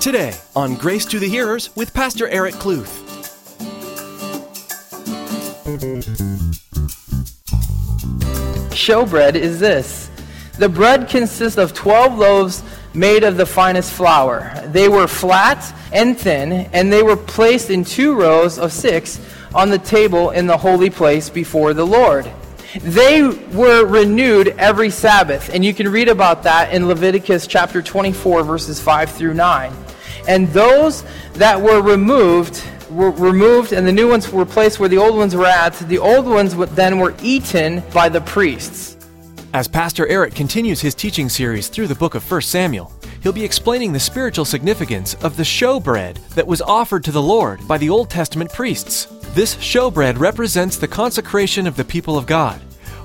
Today on Grace to the Hearers with Pastor Eric Kluth. Showbread is this the bread consists of 12 loaves made of the finest flour. They were flat and thin, and they were placed in two rows of six on the table in the holy place before the Lord. They were renewed every Sabbath, and you can read about that in Leviticus chapter 24, verses 5 through 9. And those that were removed were removed, and the new ones were placed where the old ones were at. The old ones then were eaten by the priests. As Pastor Eric continues his teaching series through the book of 1 Samuel, he'll be explaining the spiritual significance of the showbread that was offered to the Lord by the Old Testament priests. This showbread represents the consecration of the people of God.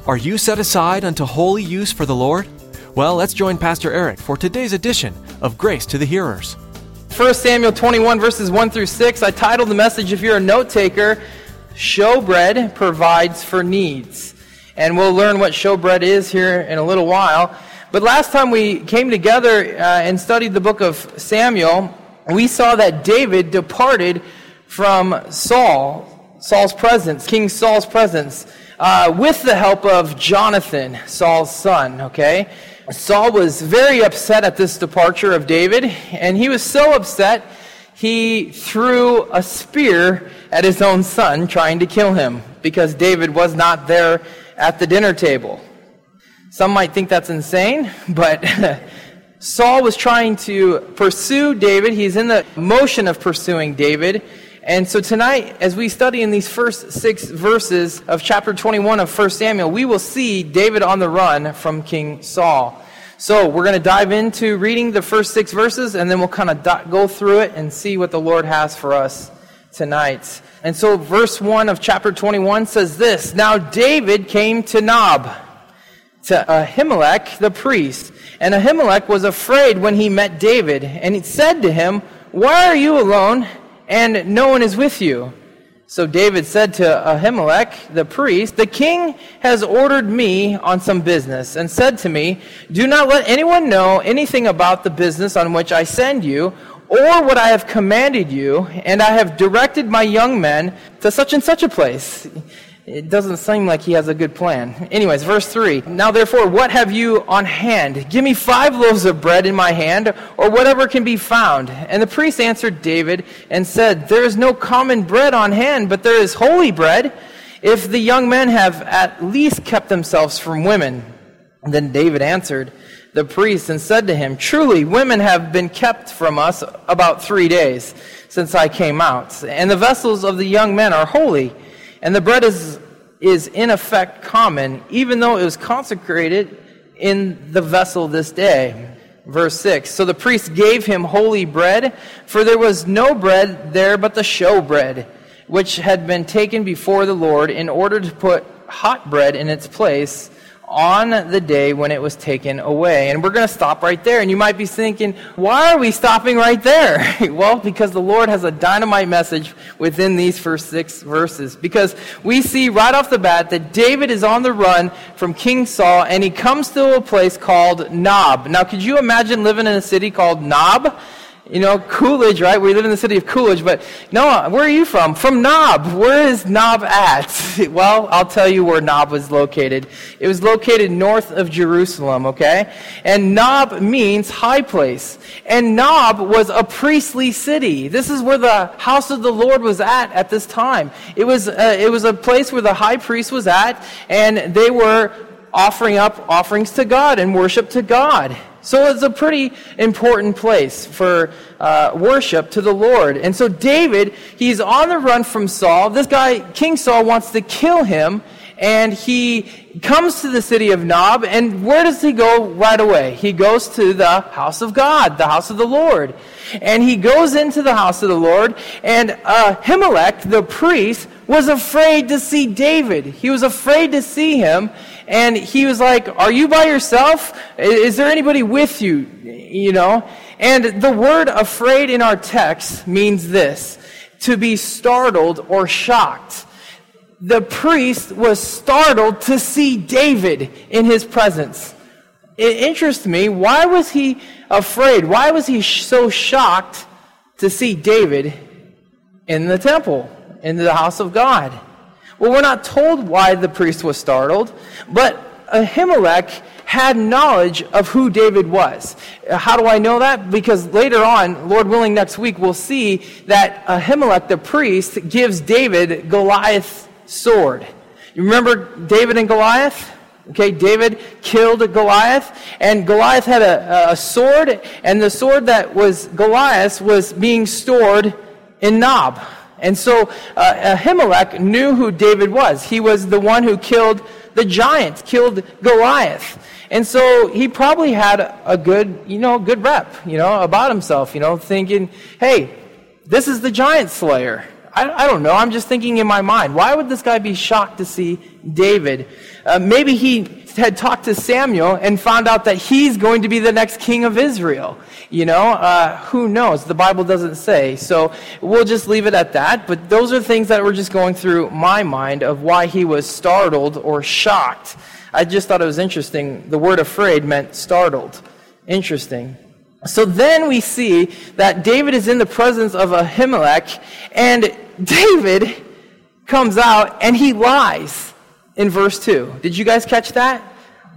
Are you set aside unto holy use for the Lord? Well, let's join Pastor Eric for today's edition of Grace to the Hearers. 1 Samuel 21, verses 1 through 6. I titled the message, if you're a note taker, Showbread Provides for Needs and we'll learn what showbread is here in a little while. But last time we came together uh, and studied the book of Samuel, we saw that David departed from Saul, Saul's presence, King Saul's presence, uh, with the help of Jonathan, Saul's son, okay? Saul was very upset at this departure of David, and he was so upset he threw a spear at his own son, trying to kill him, because David was not there at the dinner table. Some might think that's insane, but Saul was trying to pursue David. He's in the motion of pursuing David. And so tonight, as we study in these first six verses of chapter 21 of 1 Samuel, we will see David on the run from King Saul. So we're going to dive into reading the first six verses, and then we'll kind of go through it and see what the Lord has for us tonight. And so, verse 1 of chapter 21 says this Now David came to Nob, to Ahimelech the priest. And Ahimelech was afraid when he met David, and he said to him, Why are you alone, and no one is with you? So David said to Ahimelech the priest, The king has ordered me on some business, and said to me, Do not let anyone know anything about the business on which I send you or what I have commanded you, and I have directed my young men to such and such a place. It doesn't seem like he has a good plan. Anyways, verse 3. Now therefore, what have you on hand? Give me five loaves of bread in my hand, or whatever can be found. And the priest answered David and said, There is no common bread on hand, but there is holy bread, if the young men have at least kept themselves from women. Then David answered, the priest and said to him, Truly, women have been kept from us about three days since I came out, and the vessels of the young men are holy, and the bread is, is in effect common, even though it was consecrated in the vessel this day. Verse 6 So the priest gave him holy bread, for there was no bread there but the show bread, which had been taken before the Lord in order to put hot bread in its place on the day when it was taken away. And we're going to stop right there. And you might be thinking, why are we stopping right there? well, because the Lord has a dynamite message within these first six verses. Because we see right off the bat that David is on the run from King Saul and he comes to a place called Nob. Now, could you imagine living in a city called Nob? You know, Coolidge, right? We live in the city of Coolidge, but Noah, where are you from? From Nob. Where is Nob at? Well, I'll tell you where Nob was located. It was located north of Jerusalem, okay? And Nob means high place. And Nob was a priestly city. This is where the house of the Lord was at at this time. It was, uh, it was a place where the high priest was at, and they were offering up offerings to God and worship to God. So it's a pretty important place for uh, worship to the Lord. And so David, he's on the run from Saul. This guy, King Saul, wants to kill him. And he comes to the city of Nob. And where does he go right away? He goes to the house of God, the house of the Lord. And he goes into the house of the Lord. And Ahimelech, the priest, was afraid to see David. He was afraid to see him. And he was like, Are you by yourself? Is there anybody with you? You know? And the word afraid in our text means this to be startled or shocked. The priest was startled to see David in his presence. it interests me why was he afraid? Why was he so shocked to see David in the temple, in the house of God? Well, we're not told why the priest was startled, but Ahimelech had knowledge of who David was. Uh, how do I know that? Because later on, Lord willing, next week, we'll see that Ahimelech, the priest, gives David Goliath's sword. You remember David and Goliath? Okay, David killed Goliath, and Goliath had a, a sword, and the sword that was Goliath's was being stored in Nob. And so uh, Ahimelech knew who David was. He was the one who killed the giant, killed Goliath. And so he probably had a good, you know, good rep, you know, about himself, you know, thinking, hey, this is the giant slayer. I, I don't know. I'm just thinking in my mind. Why would this guy be shocked to see David? Uh, maybe he had talked to Samuel and found out that he's going to be the next king of Israel. You know, uh, who knows? The Bible doesn't say. So we'll just leave it at that. But those are things that were just going through my mind of why he was startled or shocked. I just thought it was interesting. The word afraid meant startled. Interesting. So then we see that David is in the presence of Ahimelech, and David comes out and he lies in verse 2. Did you guys catch that?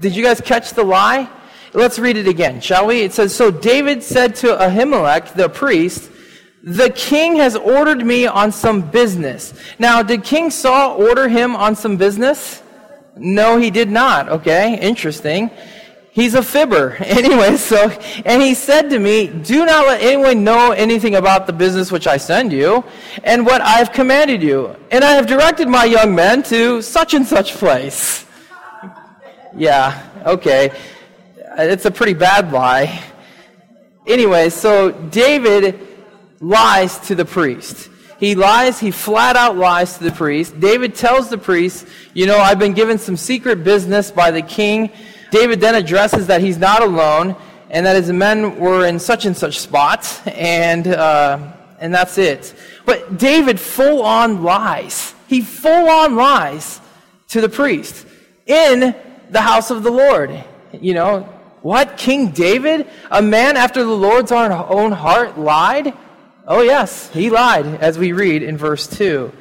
Did you guys catch the lie? Let's read it again, shall we? It says So David said to Ahimelech, the priest, The king has ordered me on some business. Now, did King Saul order him on some business? No, he did not. Okay, interesting. He's a fibber. Anyway, so, and he said to me, Do not let anyone know anything about the business which I send you, and what I have commanded you. And I have directed my young men to such and such place. Yeah, okay. It's a pretty bad lie. Anyway, so David lies to the priest. He lies, he flat out lies to the priest. David tells the priest, You know, I've been given some secret business by the king David then addresses that he's not alone and that his men were in such and such spots, and, uh, and that's it. But David full on lies. He full on lies to the priest in the house of the Lord. You know, what? King David, a man after the Lord's own heart, lied? Oh, yes, he lied, as we read in verse 2.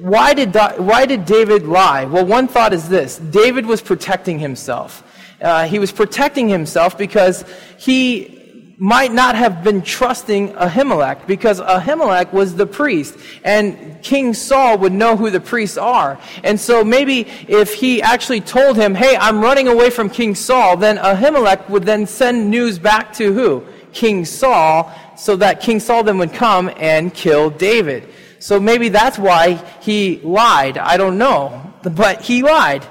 Why did, why did David lie? Well, one thought is this David was protecting himself. Uh, he was protecting himself because he might not have been trusting Ahimelech because Ahimelech was the priest and King Saul would know who the priests are. And so maybe if he actually told him, hey, I'm running away from King Saul, then Ahimelech would then send news back to who? King Saul, so that King Saul then would come and kill David. So maybe that's why he lied. I don't know. But he lied.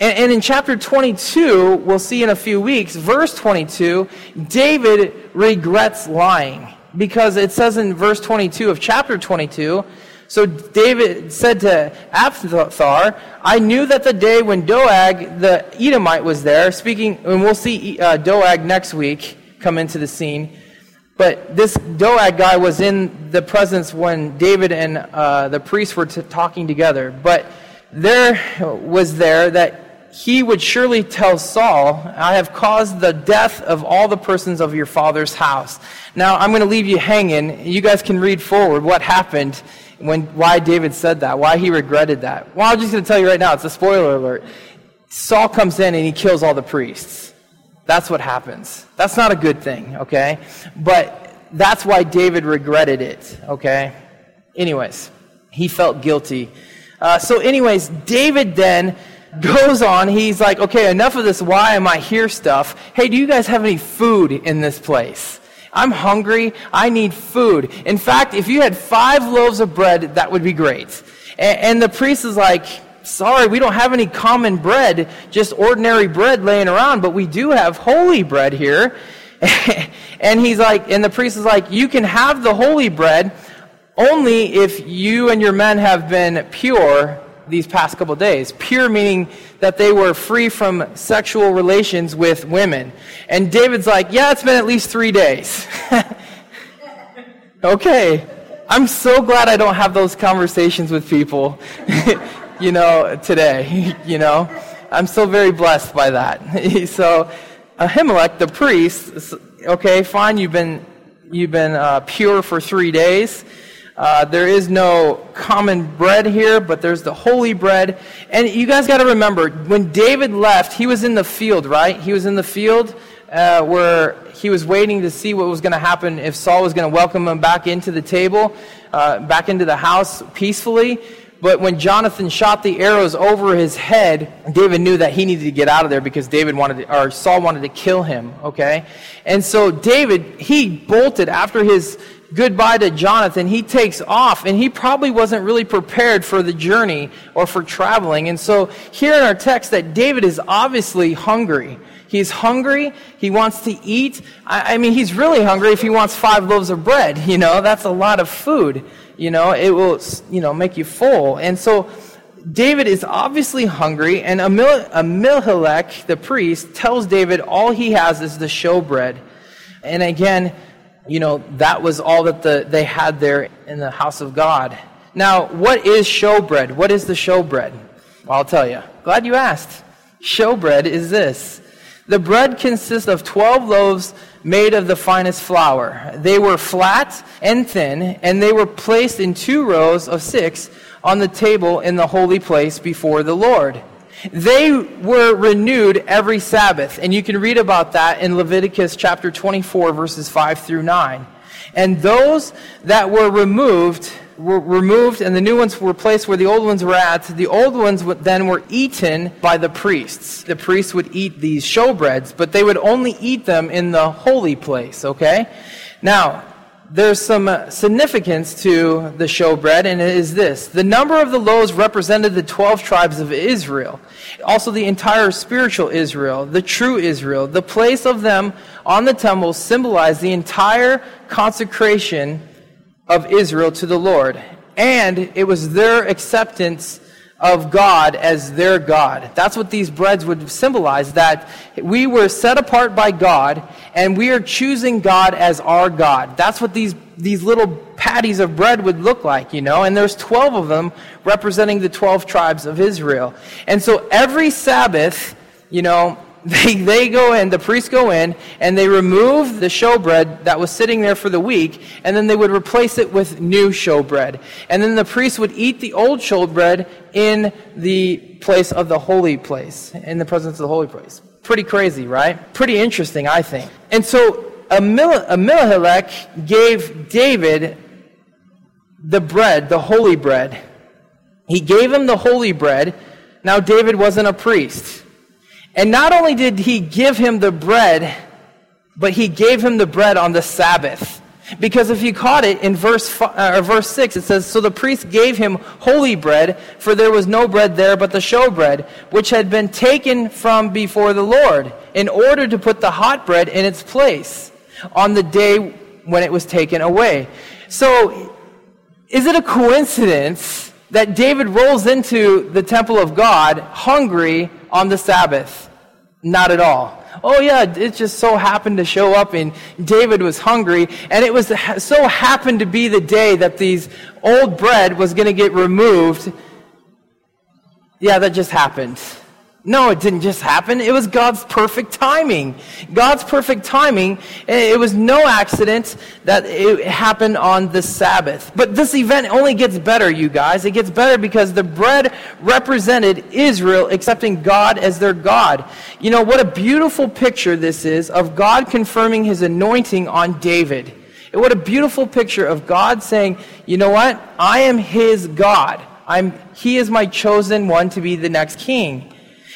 And, and in chapter 22, we'll see in a few weeks, verse 22, David regrets lying. Because it says in verse 22 of chapter 22, so David said to Abiathar, I knew that the day when Doeg the Edomite was there, speaking, and we'll see uh, Doeg next week come into the scene. But this Doeg guy was in the presence when David and uh, the priests were t- talking together. But there was there that he would surely tell Saul, I have caused the death of all the persons of your father's house. Now, I'm going to leave you hanging. You guys can read forward what happened when, why David said that, why he regretted that. Well, I'm just going to tell you right now, it's a spoiler alert. Saul comes in and he kills all the priests. That's what happens. That's not a good thing, okay? But that's why David regretted it, okay? Anyways, he felt guilty. Uh, so, anyways, David then goes on. He's like, okay, enough of this why am I here stuff. Hey, do you guys have any food in this place? I'm hungry. I need food. In fact, if you had five loaves of bread, that would be great. And, and the priest is like, sorry, we don't have any common bread, just ordinary bread laying around, but we do have holy bread here. and he's like, and the priest is like, you can have the holy bread only if you and your men have been pure these past couple days. Pure meaning that they were free from sexual relations with women. And David's like, yeah, it's been at least three days. okay. I'm so glad I don't have those conversations with people, you know, today, you know. I'm so very blessed by that. so, Ahimelech, the priest, okay, fine, you've been, you've been uh, pure for three days. Uh, there is no common bread here, but there's the holy bread. And you guys got to remember, when David left, he was in the field, right? He was in the field uh, where he was waiting to see what was going to happen if Saul was going to welcome him back into the table, uh, back into the house peacefully. But when Jonathan shot the arrows over his head, David knew that he needed to get out of there because David wanted to, or Saul wanted to kill him, okay? And so David, he bolted after his goodbye to Jonathan. He takes off and he probably wasn't really prepared for the journey or for traveling. And so here in our text that David is obviously hungry. He's hungry. He wants to eat. I, I mean, he's really hungry if he wants five loaves of bread. You know, that's a lot of food you know, it will, you know, make you full. And so David is obviously hungry, and Amil- Amilhelek, the priest, tells David all he has is the showbread. And again, you know, that was all that the, they had there in the house of God. Now, what is showbread? What is the showbread? Well, I'll tell you. Glad you asked. Showbread is this. The bread consists of 12 loaves made of the finest flour. They were flat and thin, and they were placed in two rows of six on the table in the holy place before the Lord. They were renewed every Sabbath, and you can read about that in Leviticus chapter 24, verses 5 through 9. And those that were removed were removed and the new ones were placed where the old ones were at. The old ones then were eaten by the priests. The priests would eat these showbreads, but they would only eat them in the holy place, okay? Now, there's some uh, significance to the showbread, and it is this. The number of the loaves represented the 12 tribes of Israel, also the entire spiritual Israel, the true Israel. The place of them on the temple symbolized the entire consecration of Israel to the Lord. And it was their acceptance of God as their God. That's what these breads would symbolize that we were set apart by God and we are choosing God as our God. That's what these these little patties of bread would look like, you know, and there's 12 of them representing the 12 tribes of Israel. And so every Sabbath, you know, they, they go in, the priests go in, and they remove the showbread that was sitting there for the week, and then they would replace it with new showbread. And then the priests would eat the old showbread in the place of the holy place, in the presence of the holy place. Pretty crazy, right? Pretty interesting, I think. And so Amilhelek gave David the bread, the holy bread. He gave him the holy bread. Now, David wasn't a priest. And not only did he give him the bread, but he gave him the bread on the Sabbath. Because if you caught it in verse, five, uh, verse 6, it says, So the priest gave him holy bread, for there was no bread there but the showbread, which had been taken from before the Lord, in order to put the hot bread in its place on the day when it was taken away. So, is it a coincidence that David rolls into the temple of God hungry on the Sabbath? Not at all. Oh yeah, it just so happened to show up and David was hungry and it was so happened to be the day that these old bread was going to get removed. Yeah, that just happened. No, it didn't just happen. It was God's perfect timing. God's perfect timing. Eh, it was no accident that it happened on the Sabbath. But this event only gets better, you guys. It gets better because the bread represented Israel accepting God as their God. You know, what a beautiful picture this is of God confirming his anointing on David. And What a beautiful picture of God saying, you know what? I am his God. I'm, he is my chosen one to be the next king.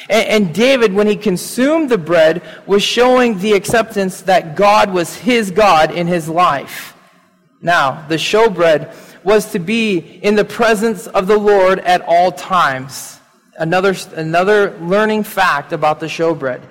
And, David, when he consumed the bread, was showing the acceptance that God was his God in his life. Now, the showbread was to be in the presence of the Lord at all times. Another, another learning fact about the showbread.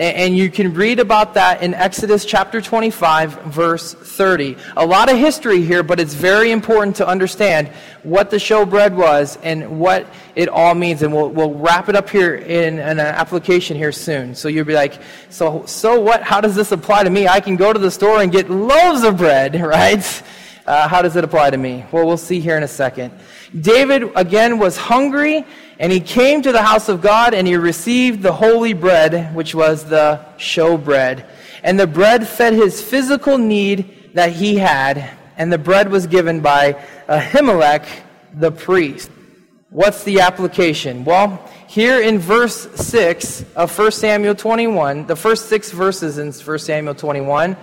And you can read about that in Exodus chapter 25, verse 30. A lot of history here, but it's very important to understand what the showbread was and what it all means. And we'll, we'll wrap it up here in, in an application here soon. So you'll be like, so, so what? How does this apply to me? I can go to the store and get loaves of bread, right? Uh, how does it apply to me? Well, we'll see here in a second. David, again, was hungry, and he came to the house of God, and he received the holy bread, which was the show bread. And the bread fed his physical need that he had, and the bread was given by Ahimelech, the priest. What's the application? Well, here in verse 6 of 1 Samuel 21, the first six verses in 1 Samuel 21,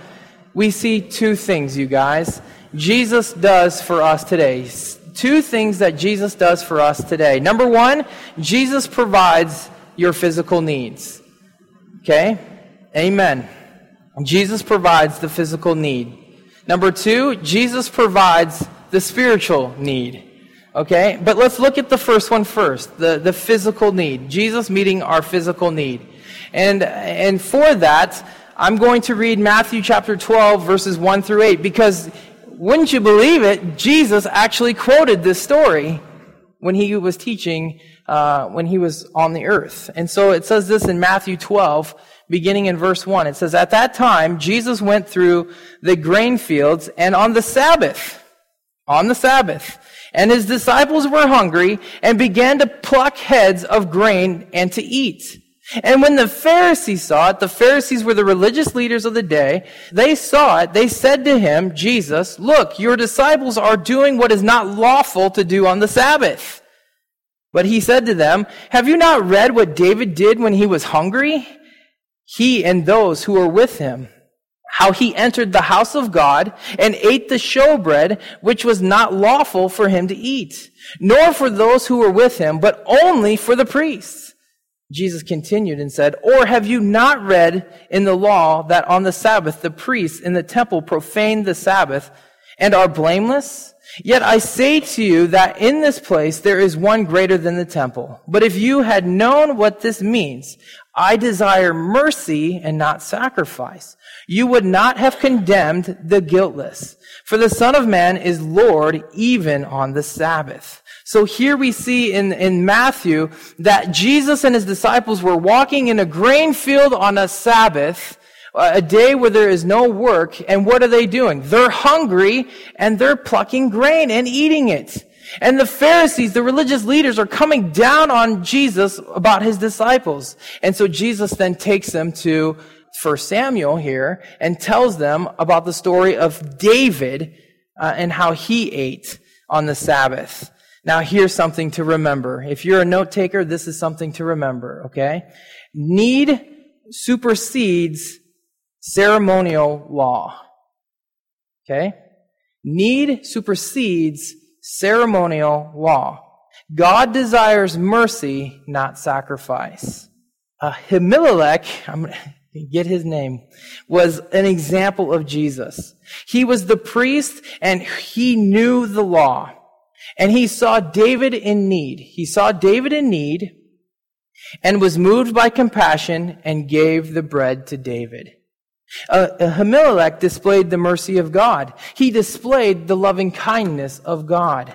we see two things, you guys. Jesus does for us today. Two things that Jesus does for us today. Number one, Jesus provides your physical needs. Okay? Amen. Jesus provides the physical need. Number two, Jesus provides the spiritual need. Okay? But let's look at the first one first the, the physical need. Jesus meeting our physical need. And, and for that, I'm going to read Matthew chapter 12, verses 1 through 8, because wouldn't you believe it, Jesus actually quoted this story when he was teaching, uh, when he was on the earth. And so it says this in Matthew 12, beginning in verse 1. It says, At that time, Jesus went through the grain fields, and on the Sabbath, on the Sabbath, and his disciples were hungry and began to pluck heads of grain and to eat. And when the Pharisees saw it, the Pharisees were the religious leaders of the day, they saw it, they said to him, Jesus, look, your disciples are doing what is not lawful to do on the Sabbath. But he said to them, have you not read what David did when he was hungry? He and those who were with him how he entered the house of God and ate the showbread, which was not lawful for him to eat, nor for those who were with him, but only for the priests. Jesus continued and said, Or have you not read in the law that on the Sabbath the priests in the temple profane the Sabbath and are blameless? Yet I say to you that in this place there is one greater than the temple. But if you had known what this means, I desire mercy and not sacrifice you would not have condemned the guiltless. For the Son of Man is Lord even on the Sabbath. So here we see in, in Matthew that Jesus and his disciples were walking in a grain field on a Sabbath, a day where there is no work. And what are they doing? They're hungry and they're plucking grain and eating it. And the Pharisees, the religious leaders, are coming down on Jesus about his disciples. And so Jesus then takes them to First Samuel here and tells them about the story of David uh, and how he ate on the Sabbath. Now here's something to remember. If you're a note taker, this is something to remember, okay? Need supersedes ceremonial law. Okay? Need supersedes ceremonial law. God desires mercy, not sacrifice. Uh, Ahimelech, I'm, going to get his name, was an example of Jesus. He was the priest and he knew the law. And he saw David in need. He saw David in need and was moved by compassion and gave the bread to David. Uh, Ahimelech displayed the mercy of God. He displayed the loving kindness of God.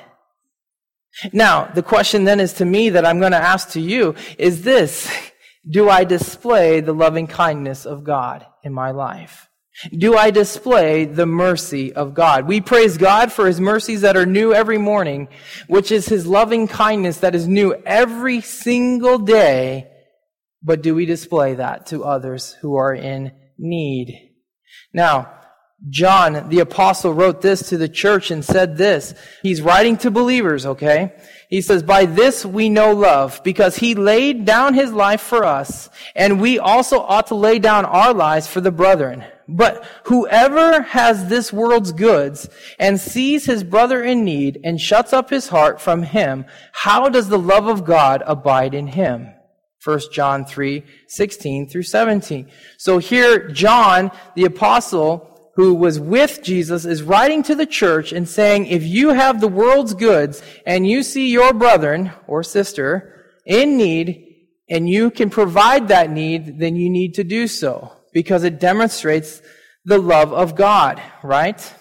Now, the question then is to me that I'm going to ask to you is this. Do I display the loving kindness of God in my life? Do I display the mercy of God? We praise God for His mercies that are new every morning, which is His loving kindness that is new every single day. But do we display that to others who are in need? Now, John, the apostle, wrote this to the church and said this. He's writing to believers, okay? He says, by this we know love, because he laid down his life for us, and we also ought to lay down our lives for the brethren. But whoever has this world's goods and sees his brother in need and shuts up his heart from him, how does the love of God abide in him? 1 John 3, 16 through 17. So here, John, the apostle, who was with Jesus is writing to the church and saying, if you have the world's goods and you see your brother or sister in need and you can provide that need, then you need to do so because it demonstrates the love of God, right?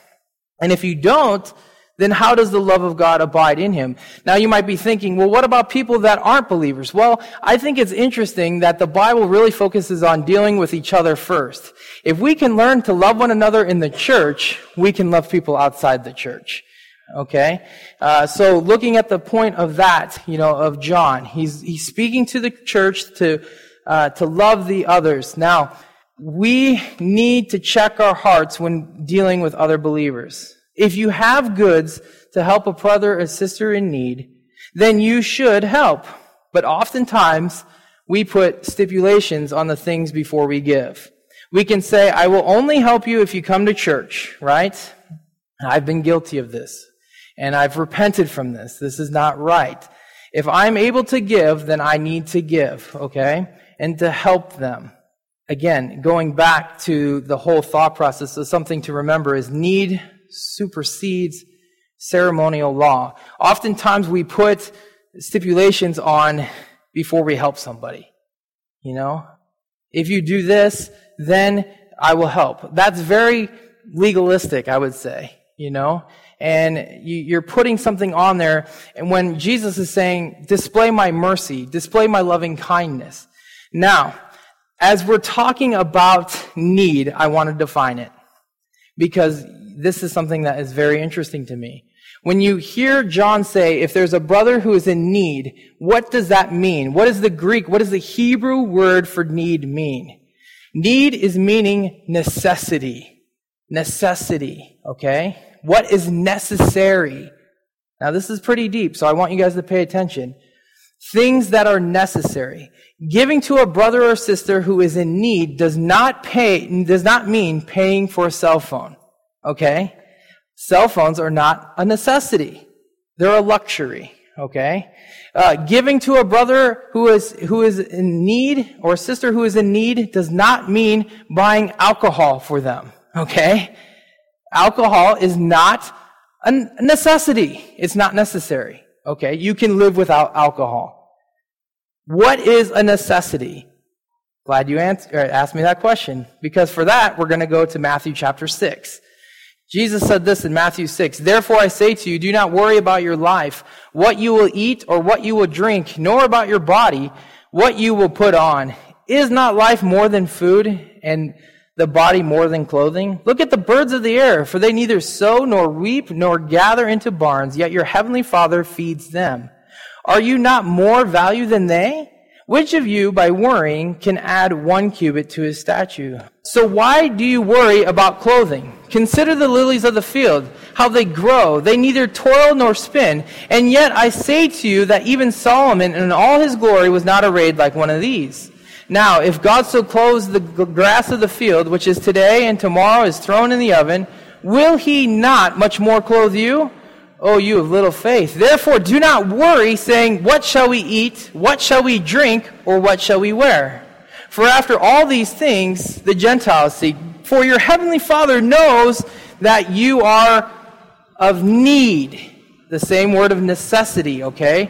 And if you don't, then how does the love of God abide in him? Now you might be thinking, well, what about people that aren't believers? Well, I think it's interesting that the Bible really focuses on dealing with each other first. If we can learn to love one another in the church, we can love people outside the church. Okay? Uh, so looking at the point of that, you know, of John, he's, he's speaking to the church to, uh, to love the others. Now, we need to check our hearts when dealing with other believers. If you have goods to help a brother or sister in need, then you should help. But oftentimes, we put stipulations on the things before we give. We can say, I will only help you if you come to church, right? I've been guilty of this. And I've repented from this. This is not right. If I'm able to give, then I need to give, okay? And to help them. Again, going back to the whole thought process, so something to remember is need supersedes ceremonial law. Oftentimes we put stipulations on before we help somebody. You know? If you do this, then I will help. That's very legalistic, I would say. You know? And you're putting something on there. And when Jesus is saying, display my mercy, display my loving kindness. Now, as we're talking about need, I want to define it. Because this is something that is very interesting to me. When you hear John say, if there's a brother who is in need, what does that mean? What is the Greek, what does the Hebrew word for need mean? Need is meaning necessity. Necessity, okay? What is necessary? Now this is pretty deep, so I want you guys to pay attention. Things that are necessary. Giving to a brother or sister who is in need does not pay, does not mean paying for a cell phone. Okay? Cell phones are not a necessity. They're a luxury. Okay? Uh, giving to a brother who is, who is in need or a sister who is in need does not mean buying alcohol for them. Okay? Alcohol is not a necessity. It's not necessary. Okay? You can live without alcohol. What is a necessity? Glad you answer, asked me that question. Because for that, we're going to go to Matthew chapter 6. Jesus said this in Matthew 6 Therefore I say to you, do not worry about your life, what you will eat or what you will drink, nor about your body, what you will put on. Is not life more than food, and the body more than clothing? Look at the birds of the air, for they neither sow nor reap nor gather into barns, yet your heavenly Father feeds them. Are you not more value than they? Which of you, by worrying, can add one cubit to his statue? So why do you worry about clothing? Consider the lilies of the field, how they grow. They neither toil nor spin. And yet I say to you that even Solomon in all his glory was not arrayed like one of these. Now, if God so clothes the grass of the field, which is today and tomorrow is thrown in the oven, will he not much more clothe you? O you of little faith. Therefore, do not worry, saying, What shall we eat? What shall we drink? Or what shall we wear? For after all these things the Gentiles seek. For your heavenly Father knows that you are of need. The same word of necessity, okay?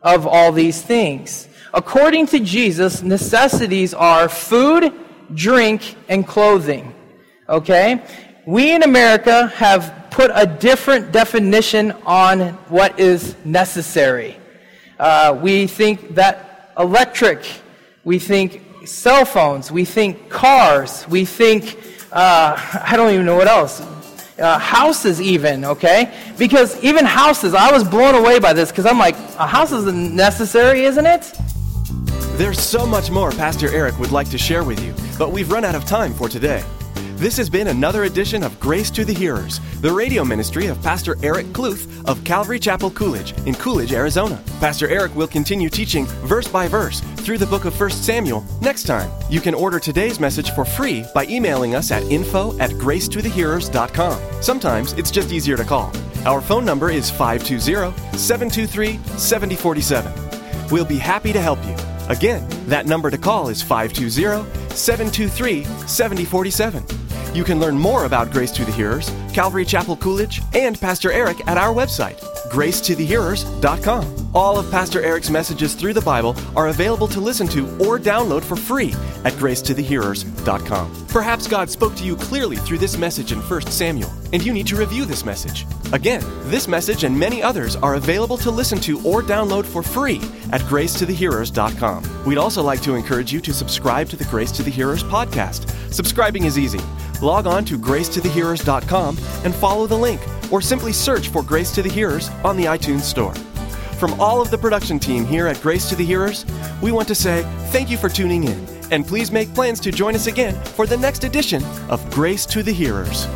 Of all these things. According to Jesus, necessities are food, drink, and clothing. Okay? We in America have put a different definition on what is necessary. Uh, we think that electric, we think cell phones, we think cars, we think, uh, I don't even know what else. Uh, houses, even, okay? Because even houses, I was blown away by this because I'm like, a house is necessary, isn't it? There's so much more Pastor Eric would like to share with you, but we've run out of time for today. This has been another edition of Grace to the Hearers, the radio ministry of Pastor Eric Kluth of Calvary Chapel Coolidge in Coolidge, Arizona. Pastor Eric will continue teaching verse by verse through the book of 1 Samuel next time. You can order today's message for free by emailing us at info at gracetothehearers.com. Sometimes it's just easier to call. Our phone number is 520 723 7047. We'll be happy to help you. Again, that number to call is 520 723 7047. You can learn more about Grace to the Hearers, Calvary Chapel Coolidge, and Pastor Eric at our website, gracetothehearers.com. All of Pastor Eric's messages through the Bible are available to listen to or download for free at gracetothehearers.com. Perhaps God spoke to you clearly through this message in 1 Samuel, and you need to review this message. Again, this message and many others are available to listen to or download for free at gracetothehearers.com. We'd also like to encourage you to subscribe to the Grace to the Hearers podcast. Subscribing is easy. Log on to gracetothehearers.com and follow the link, or simply search for Grace to the Hearers on the iTunes Store. From all of the production team here at Grace to the Hearers, we want to say thank you for tuning in, and please make plans to join us again for the next edition of Grace to the Hearers.